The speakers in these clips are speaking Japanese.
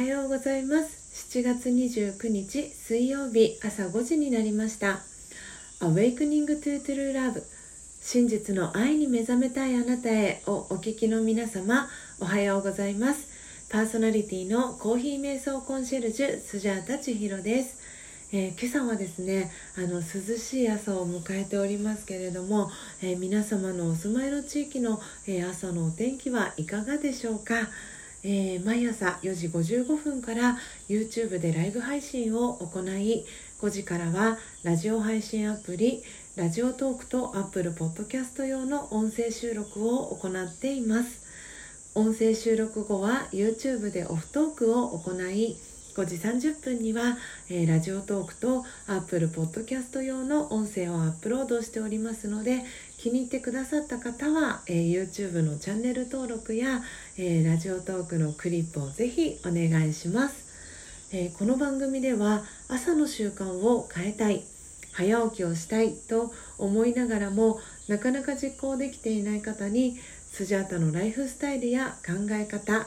おはようございます。7月29日水曜日朝5時になりました。Awakening to True Love 真実の愛に目覚めたいあなたへをお聞きの皆様おはようございます。パーソナリティのコーヒー瞑想コンシェルジュスジャータ千尋です。えー、今朝はですねあの涼しい朝を迎えておりますけれども、えー、皆様のお住まいの地域の、えー、朝のお天気はいかがでしょうか、え毎朝4時55分から YouTube でライブ配信を行い5時からはラジオ配信アプリラジオトークと Apple Podcast 用の音声収録を行っています。音声収録後は YouTube でオフトークを行い5時30分には、えー、ラジオトークと Apple Podcast 用の音声をアップロードしておりますので気に入ってくださった方は、えー、YouTube のチャンネル登録や、えー、ラジオトークのクリップをぜひお願いします、えこの番組では朝の習慣を変えたい早起きをしたいと思いながらもなかなか実行できていない方にスジャータのライフスタイルや考え方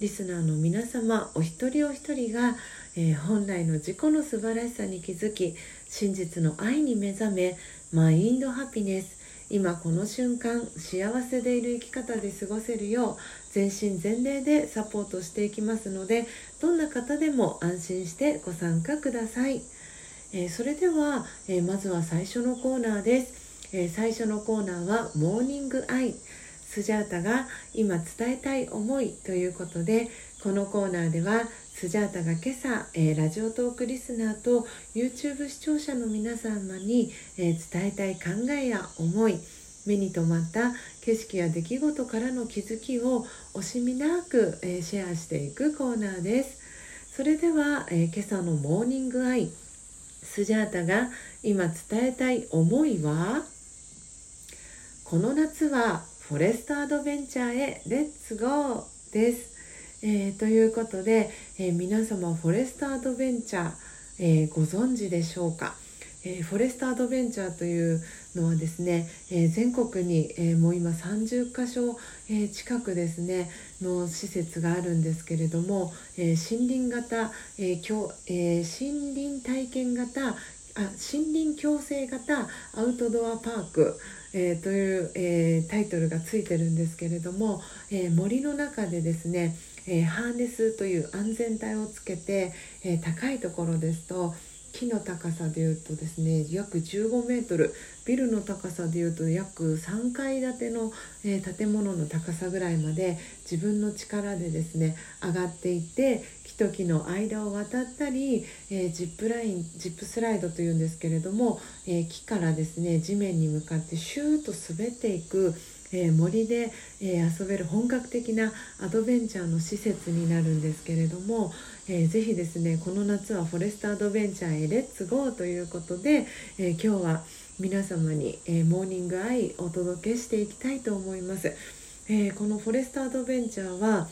リスナーの皆様お一人お一人がえー、本来の自己の素晴らしさに気づき真実の愛に目覚めマインドハピネス。今この瞬間幸せでいる生き方で過ごせるよう全身全霊でサポートしていきますのでどんな方でも安心してご参加ください、えー、それでは、えー、まずは最初のコーナーです、え最初のコーナーはモーニングアイ。スジャータが今伝えたい思いということでこのコーナーではスジャータが今朝、えー、ラジオトークリスナーと YouTube 視聴者の皆様に、えー、伝えたい考えや思い目に留まった景色や出来事からの気づきを惜しみなく、えー、シェアしていくコーナーですそれでは、え今朝のモーニングアイスジャータが今伝えたい思いはこの夏はフォレストアドベンチャーへレッツゴーです。えー、ということで、えー、皆様フォレストアドベンチャー、えー、ご存知でしょうか、えフォレストアドベンチャーというのはですね、え全国に、えもう今30箇所、え近くですねの施設があるんですけれども、え森林型、えーえ森林体験型あ森林共生型アウトドアパーク、えー、という、えー、タイトルがついてるんですけれども、えー、森の中でですねえ、ハーネスという安全帯をつけて、え、高いところですと木の高さでいうとですね約15メートルビルの高さでいうと約3階建ての、え、建物の高さぐらいまで自分の力でですね上がっていって木と木の間を渡ったり、えー、ジップラインジップスライドというんですけれども、えー、木からですね地面に向かってシューッと滑っていくえー、森で、えー、遊べる本格的なアドベンチャーの施設になるんですけれども、えー、ぜひですねこの夏はフォレストアドベンチャーへレッツゴーということで、え今日は皆様に、えモーニングアイお届けしていきたいと思います。えこのフォレストアドベンチャーは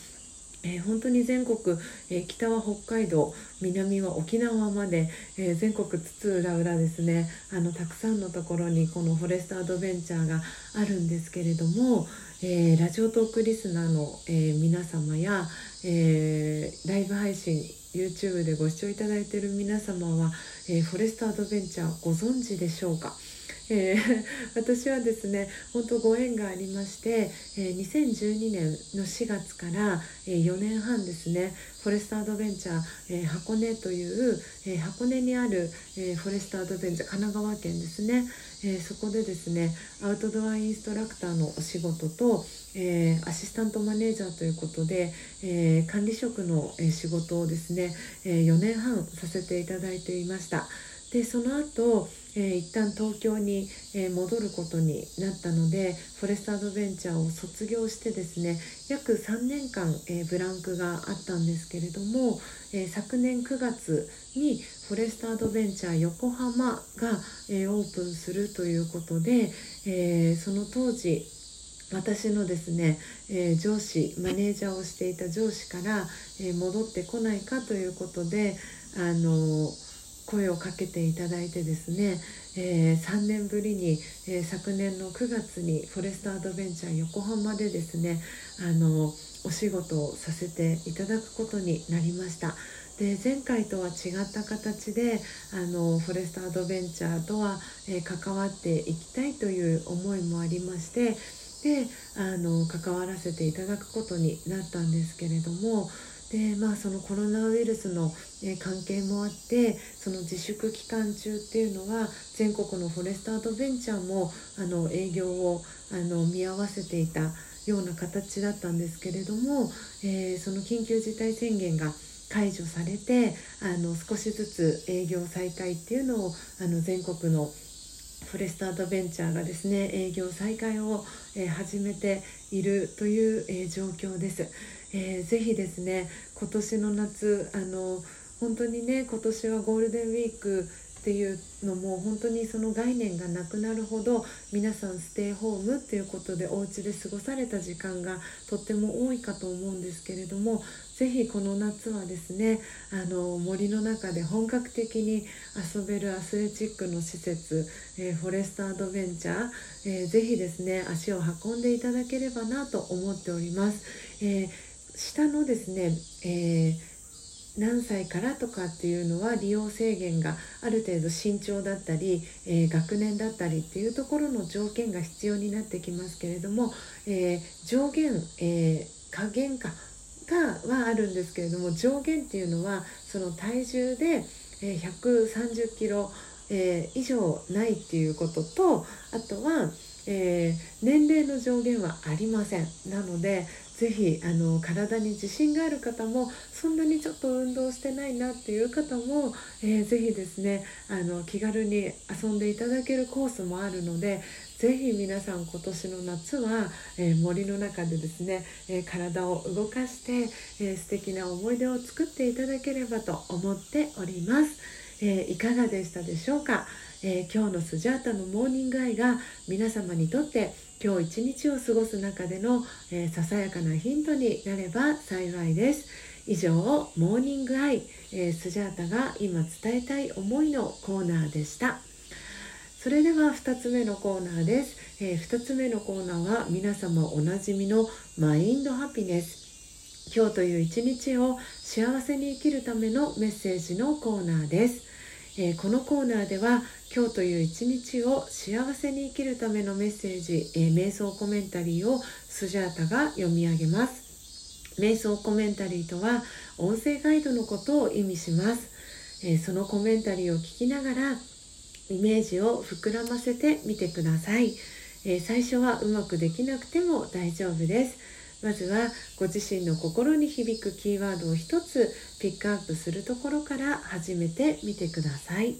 えー、本当に全国、えー、北は北海道南は沖縄まで、えー、全国津々浦々ですね。あのたくさんのところにこのフォレストアドベンチャーがあるんですけれども、えラジオトークリスナーの、え皆様や、えライブ配信 YouTube でご視聴いただいている皆様は、えフォレストアドベンチャーご存知でしょうか？えー、私はですね本当ご縁がありまして、えー、2012年の4月から、えー、4年半ですねフォレストアドベンチャー、えー、箱根という、え、箱根にある、え、フォレストアドベンチャー神奈川県ですね、え、そこでですねアウトドアインストラクターのお仕事と、え、アシスタントマネージャーということで、え、管理職の、仕事をですね、え、4年半させていただいていました。でその後えー、一旦東京に、えー、戻ることになったのでフォレストアドベンチャーを卒業してですね約3年間、えー、ブランクがあったんですけれども、え昨年9月にフォレストアドベンチャー横浜が、えオープンするということで、えその当時私のですね、え上司マネージャーをしていた上司から、え戻ってこないかということであの声をかけていただいてですね、えー、3年ぶりに、えー、昨年の9月にフォレストアドベンチャー横浜でですねあのお仕事をさせていただくことになりました。で前回とは違った形であのフォレストアドベンチャーとは、えー、関わっていきたいという思いもありましてであの関わらせていただくことになったんですけれどもでまあそのコロナウイルスの、え関係もあってその自粛期間中っていうのは全国のフォレストアドベンチャーもあの営業をあの見合わせていたような形だったんですけれども、えー、その緊急事態宣言が解除されてあの少しずつ営業再開っていうのをあの全国のフォレストアドベンチャーがですね営業再開を、え、始めているという、えー、状況です。えー、ぜひですね今年の夏あの本当にね今年はゴールデンウィークっていうのも本当にその概念がなくなるほど皆さんステイホームっていうことでお家で過ごされた時間がとっても多いかと思うんですけれども是非この夏はですねあの森の中で本格的に遊べるアスレチックの施設、えー、フォレストアドベンチャー、えー、ぜひですね足を運んでいただければなと思っております。えー下のですね、えー、何歳からとかっていうのは利用制限がある程度身長だったり、えー、学年だったりっていうところの条件が必要になってきますけれども、えー、上限、え加減かがはあるんですけれども上限っていうのはその体重で、え130キロ、え以上ないっていうこととあとは、え年齢の上限はありません。なのでぜひあの体に自信がある方もそんなにちょっと運動してないなっていう方も、えー、ぜひですねあの気軽に遊んでいただけるコースもあるのでぜひ皆さん今年の夏は、えー、森の中でですね、えー、体を動かして、えー、素敵な思い出を作っていただければと思っております。えいかがでしたでしょうか、え今日のスジャータのモーニングアイが皆様にとって今日一日を過ごす中での、えー、ささやかなヒントになれば幸いです。以上モーニングアイ、えー、スジャータが今伝えたい思いのコーナーでした。それでは2つ目のコーナーです、えー、2つ目のコーナーは皆様おなじみのマインドハピネス。今日という一日を幸せに生きるためのメッセージのコーナーです、えー、このコーナーでは今日という一日を幸せに生きるためのメッセージ、えー、瞑想コメンタリーをスジャータが読み上げます。瞑想コメンタリーとは音声ガイドのことを意味します、えー、そのコメンタリーを聞きながらイメージを膨らませてみてください、えー、最初はうまくできなくても大丈夫です。まずはご自身の心に響くキーワードを一つピックアップするところから始めてみてください。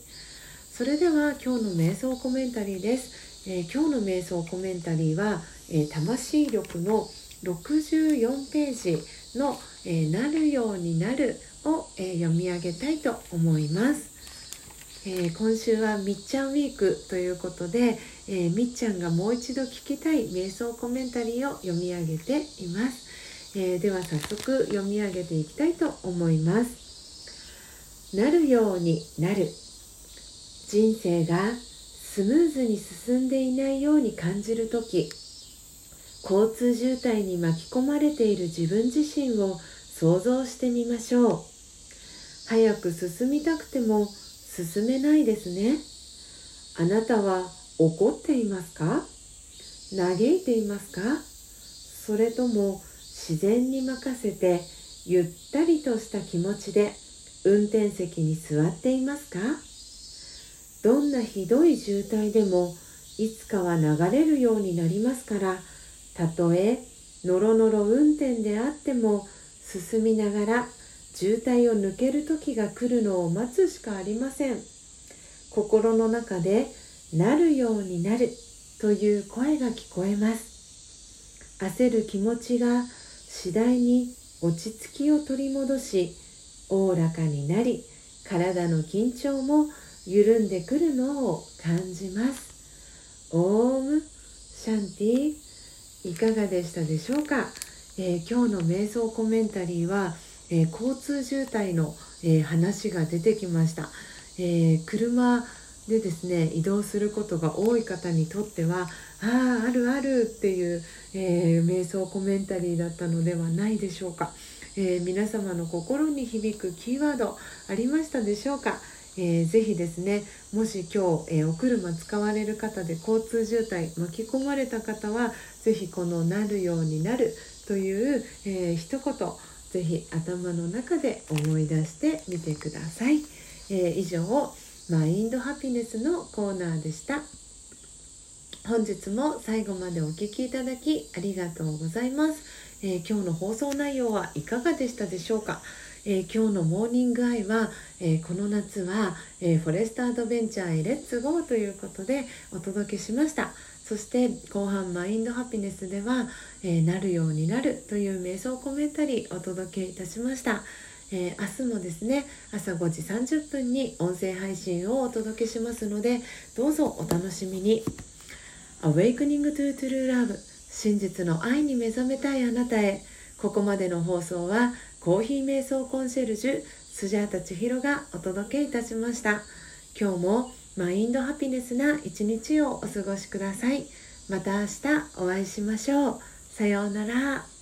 それでは今日の瞑想コメンタリーです、えー、今日の瞑想コメンタリーは、えー、魂力の64ページの、えー、なるようになるを、え読み上げたいと思います、え今週はみっちゃんウィークということで、えみっちゃんがもう一度聞きたい瞑想コメンタリーを読み上げています、えでは早速読み上げていきたいと思います。なるようになる。人生がスムーズに進んでいないように感じる時。交通渋滞に巻き込まれている自分自身を想像してみましょう。早く進みたくても進めないですね。あなたは怒っていますか？嘆いていますか？それとも自然に任せてゆったりとした気持ちで運転席に座っていますか？どんなひどい渋滞でもいつかは流れるようになりますからたとえノロノロ運転であっても進みながら渋滞を抜ける時が来るのを待つしかありません。心の中でなるようになるという声が聞こえます。焦る気持ちが次第に落ち着きを取り戻しおおらかになり体の緊張も緩んでくるのを感じます。オームシャンティいかがでしたでしょうか、えー、今日の瞑想コメンタリーは、えー、交通渋滞の、えー、話が出てきました、え車でですね移動することが多い方にとってはあああるあるっていう、え瞑想コメンタリーだったのではないでしょうか、え皆様の心に響くキーワードありましたでしょうか？えー、ぜひですねもし今日、えー、お車使われる方で交通渋滞巻き込まれた方はぜひこの「なるようになる」という、えー、一言ぜひ頭の中で思い出してみてください、えー、以上マインドハピネスのコーナーでした。本日も最後までお聴きいただきありがとうございます、えー、今日の放送内容はいかがでしたでしょうか？えー、今日のモーニングアイは、えー、この夏は、えー、フォレストアドベンチャーへレッツゴーということでお届けしました。そして後半マインドハピネスでは、えなるようになるという瞑想コメンタリーお届けいたしました。えー、明日もですね朝5時30分に音声配信をお届けしますのでどうぞお楽しみに。Awakening to True Love 真実の愛に目覚めたいあなたへ。ここまでの放送はコーヒー瞑想コンシェルジュスジャータ千尋がお届けいたしました。今日もマインドハピネスな一日をお過ごしください。また明日お会いしましょう。さようなら。